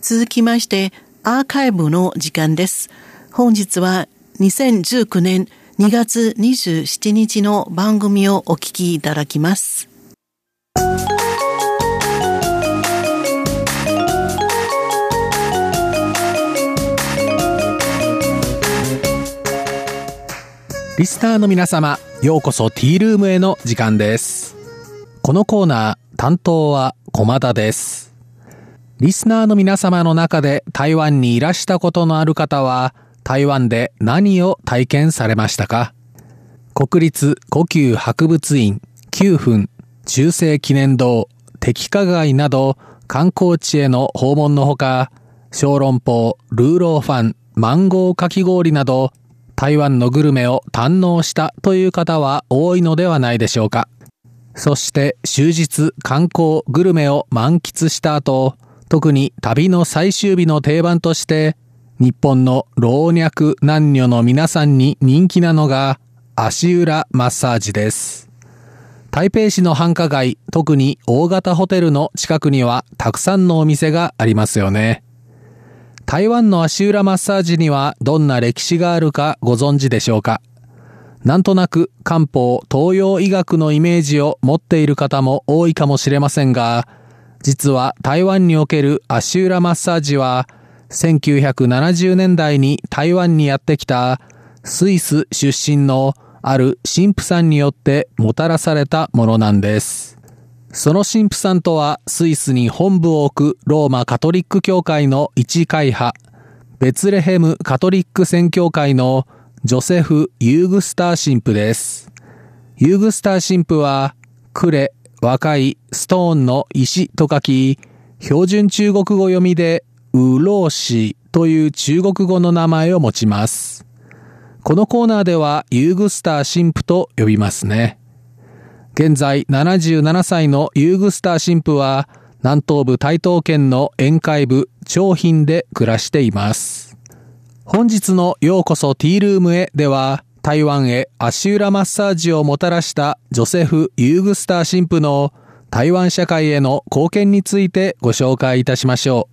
続きまして、アーカイブの時間です。本日は2019年2月27日の番組をお聞きいただきます。リスナーの皆様、ようこそティールームへの時間です。このコーナー、担当は駒田です。リスナーの皆様の中で台湾にいらしたことのある方は、台湾で何を体験されましたか？国立故宮博物院9分中世記念堂敵化街など観光地への訪問のほか小籠包ルーローファンマンゴーかき氷など台湾のグルメを堪能したという方は多いのではないでしょうか。そして終日観光グルメを満喫した後、特に旅の最終日の定番として、日本の老若男女の皆さんに人気なのが足裏マッサージです。台北市の繁華街、特に大型ホテルの近くにはたくさんのお店がありますよね。台湾の足裏マッサージにはどんな歴史があるかご存知でしょうか？なんとなく漢方東洋医学のイメージを持っている方も多いかもしれませんが、実は台湾における足裏マッサージは、1970年代に台湾にやってきたスイス出身のある神父さんによってもたらされたものなんです。その神父さんとはスイスに本部を置くローマカトリック教会の一会派、ベツレヘムカトリック宣教会のジョセフ・ユーグスター神父です。ユーグスター神父は、クレ、若い、ストーンの石と書き、標準中国語読みで、ウローシという中国語の名前を持ちます。このコーナーではユーグスター神父と呼びますね。現在77歳のユーグスター神父は南東部台東県の沿海部長品で暮らしています。本日のようこそティールームへでは台湾へ足裏マッサージをもたらしたジョセフ・ユーグスター神父の台湾社会への貢献についてご紹介いたしましょ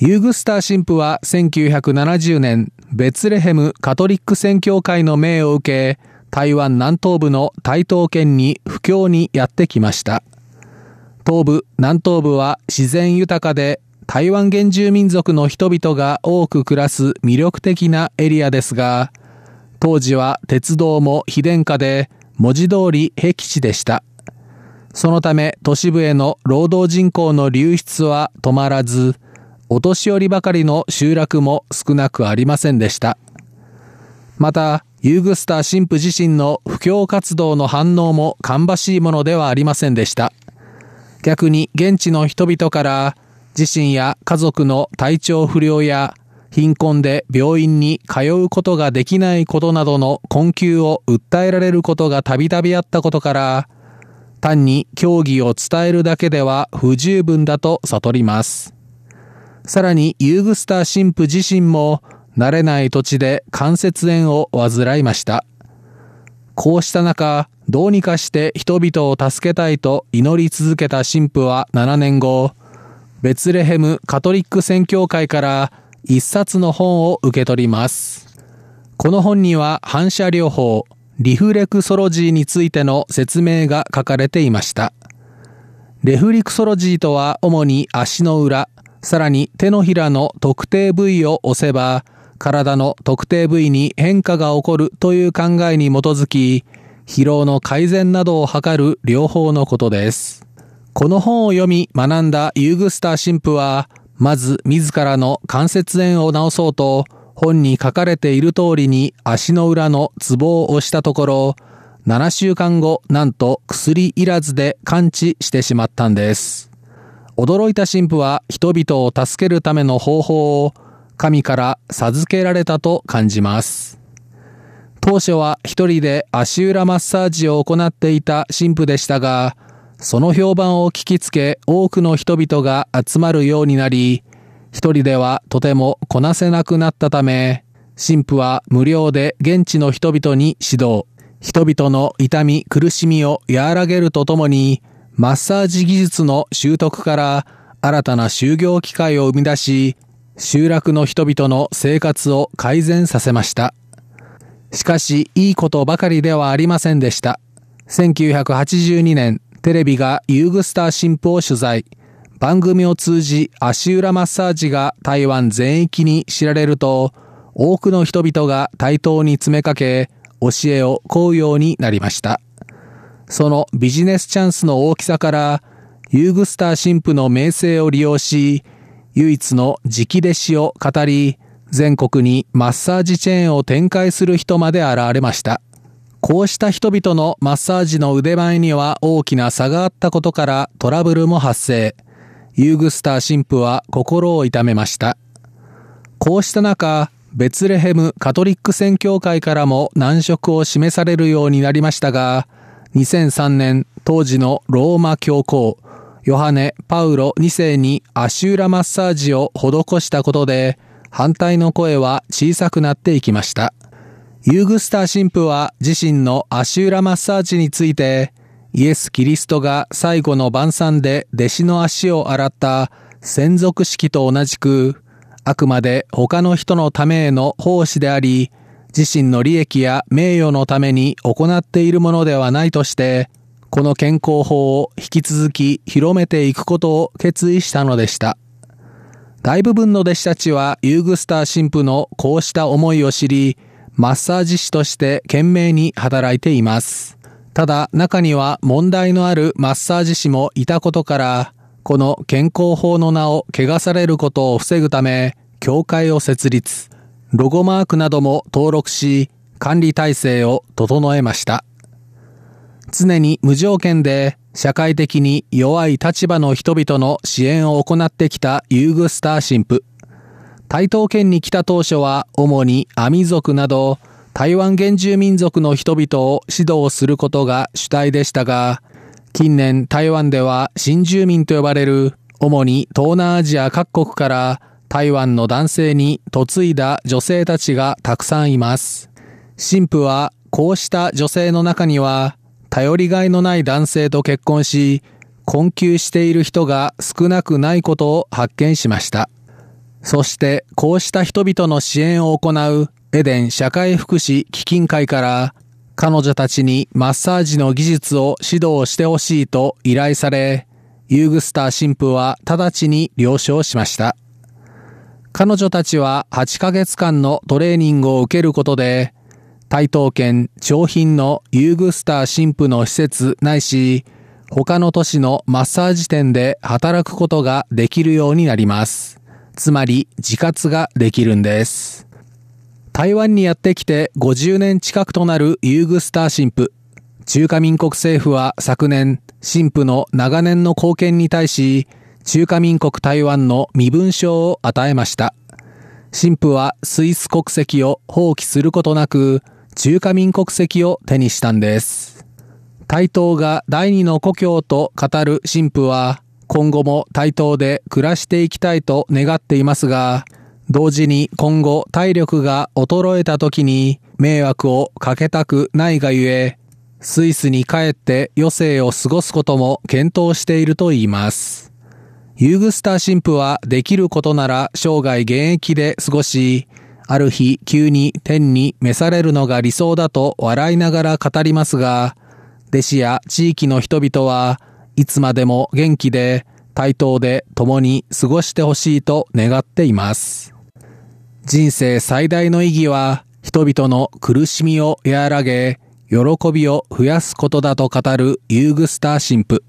う。ユーグスター神父は1970年ベツレヘムカトリック宣教会の命を受け台湾南東部の台東県に布教にやってきました。東部、南東部は自然豊かで台湾原住民族の人々が多く暮らす魅力的なエリアですが、当時は鉄道も非電化で文字通り僻地でした。そのため都市部への労働人口の流出は止まらず、お年寄りばかりの集落も少なくありませんでした。また、ユーグスター神父自身の布教活動の反応も芳しいものではありませんでした。逆に現地の人々から自身や家族の体調不良や貧困で病院に通うことができないことなどの困窮を訴えられることがたびたびあったことから、単に教義を伝えるだけでは不十分だと悟ります。さらにユーグスター神父自身も慣れない土地で関節炎を患いました。こうした中、どうにかして人々を助けたいと祈り続けた神父は7年後、ベツレヘムカトリック宣教会から一冊の本を受け取ります。この本には反射療法、リフレクソロジーについての説明が書かれていました。レフリクソロジーとは主に足の裏、さらに手のひらの特定部位を押せば、体の特定部位に変化が起こるという考えに基づき、疲労の改善などを図る療法のことです。この本を読み学んだユーグスター神父は、まず自らの関節炎を治そうと、本に書かれている通りに足の裏のツボを押したところ、7週間後、なんと薬いらずで完治してしまったんです。驚いた神父は人々を助けるための方法を神から授けられたと感じます。当初は一人で足裏マッサージを行っていた神父でしたが、その評判を聞きつけ多くの人々が集まるようになり、一人ではとてもこなせなくなったため、神父は無料で現地の人々に指導、人々の痛み苦しみを和らげるとともに、マッサージ技術の習得から新たな就業機会を生み出し、集落の人々の生活を改善させました。しかし、いいことばかりではありませんでした。1982年、テレビがユーグスター神父を取材。番組を通じ足裏マッサージが台湾全域に知られると、多くの人々が台頭に詰めかけ、教えを請うようになりました。そのビジネスチャンスの大きさから、ユーグスター神父の名声を利用し、唯一の直弟子を語り、全国にマッサージチェーンを展開する人まで現れました。こうした人々のマッサージの腕前には大きな差があったことからトラブルも発生。ユーグスター神父は心を痛めました。こうした中、ベツレヘムカトリック宣教会からも難色を示されるようになりましたが、2003年当時のローマ教皇、ヨハネ・パウロ2世に足裏マッサージを施したことで、反対の声は小さくなっていきました。ユーグスター神父は自身の足裏マッサージについて、イエス・キリストが最後の晩餐で弟子の足を洗った専属式と同じく、あくまで他の人のためへの奉仕であり、自身の利益や名誉のために行っているものではないとして、この健康法を引き続き広めていくことを決意したのでした。大部分の弟子たちはユーグスター神父のこうした思いを知り、マッサージ師として懸命に働いています。ただ中には問題のあるマッサージ師もいたことから、この健康法の名を汚されることを防ぐため、協会を設立、ロゴマークなども登録し、管理体制を整えました。常に無条件で社会的に弱い立場の人々の支援を行ってきたユーグスター神父。台東県に来た当初は主にアミ族など台湾原住民族の人々を指導することが主体でしたが、近年台湾では新住民と呼ばれる主に東南アジア各国から台湾の男性に嫁いだ女性たちがたくさんいます。神父はこうした女性の中には頼りがいのない男性と結婚し、困窮している人が少なくないことを発見しました。そしてこうした人々の支援を行うエデン社会福祉基金会から彼女たちにマッサージの技術を指導してほしいと依頼され、ユーグスター神父は直ちに了承しました。彼女たちは8ヶ月間のトレーニングを受けることで、台東県長品のユーグスター神父の施設ないし、他の都市のマッサージ店で働くことができるようになります。つまり自活ができるんです。台湾にやってきて50年近くとなるユーグスター神父。中華民国政府は昨年、神父の長年の貢献に対し、中華民国台湾の身分証を与えました。神父はスイス国籍を放棄することなく、中華民国籍を手にしたんです。台東が第二の故郷と語る神父は、今後も台東で暮らしていきたいと願っていますが、同時に今後体力が衰えた時に迷惑をかけたくないがゆえ、スイスに帰って余生を過ごすことも検討していると言います。ユーグスター神父はできることなら生涯現役で過ごし、ある日急に天に召されるのが理想だと笑いながら語りますが、弟子や地域の人々はいつまでも元気で対等で共に過ごしてほしいと願っています。人生最大の意義は人々の苦しみを和らげ、喜びを増やすことだと語るユーグスター神父。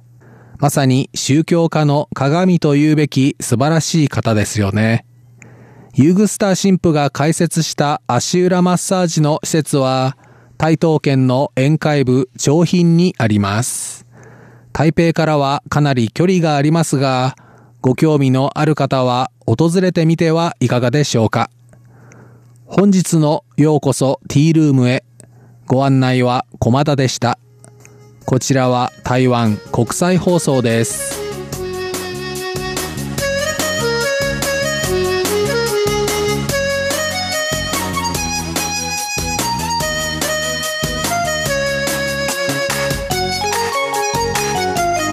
まさに宗教家の鏡と言うべき素晴らしい方ですよね。ユーグスター神父が開設した足裏マッサージの施設は、台東県の沿海部長品にあります。台北からはかなり距離がありますが、ご興味のある方は訪れてみてはいかがでしょうか。本日のようこそティールームへご案内は駒田でした。こちらは台湾国際放送です。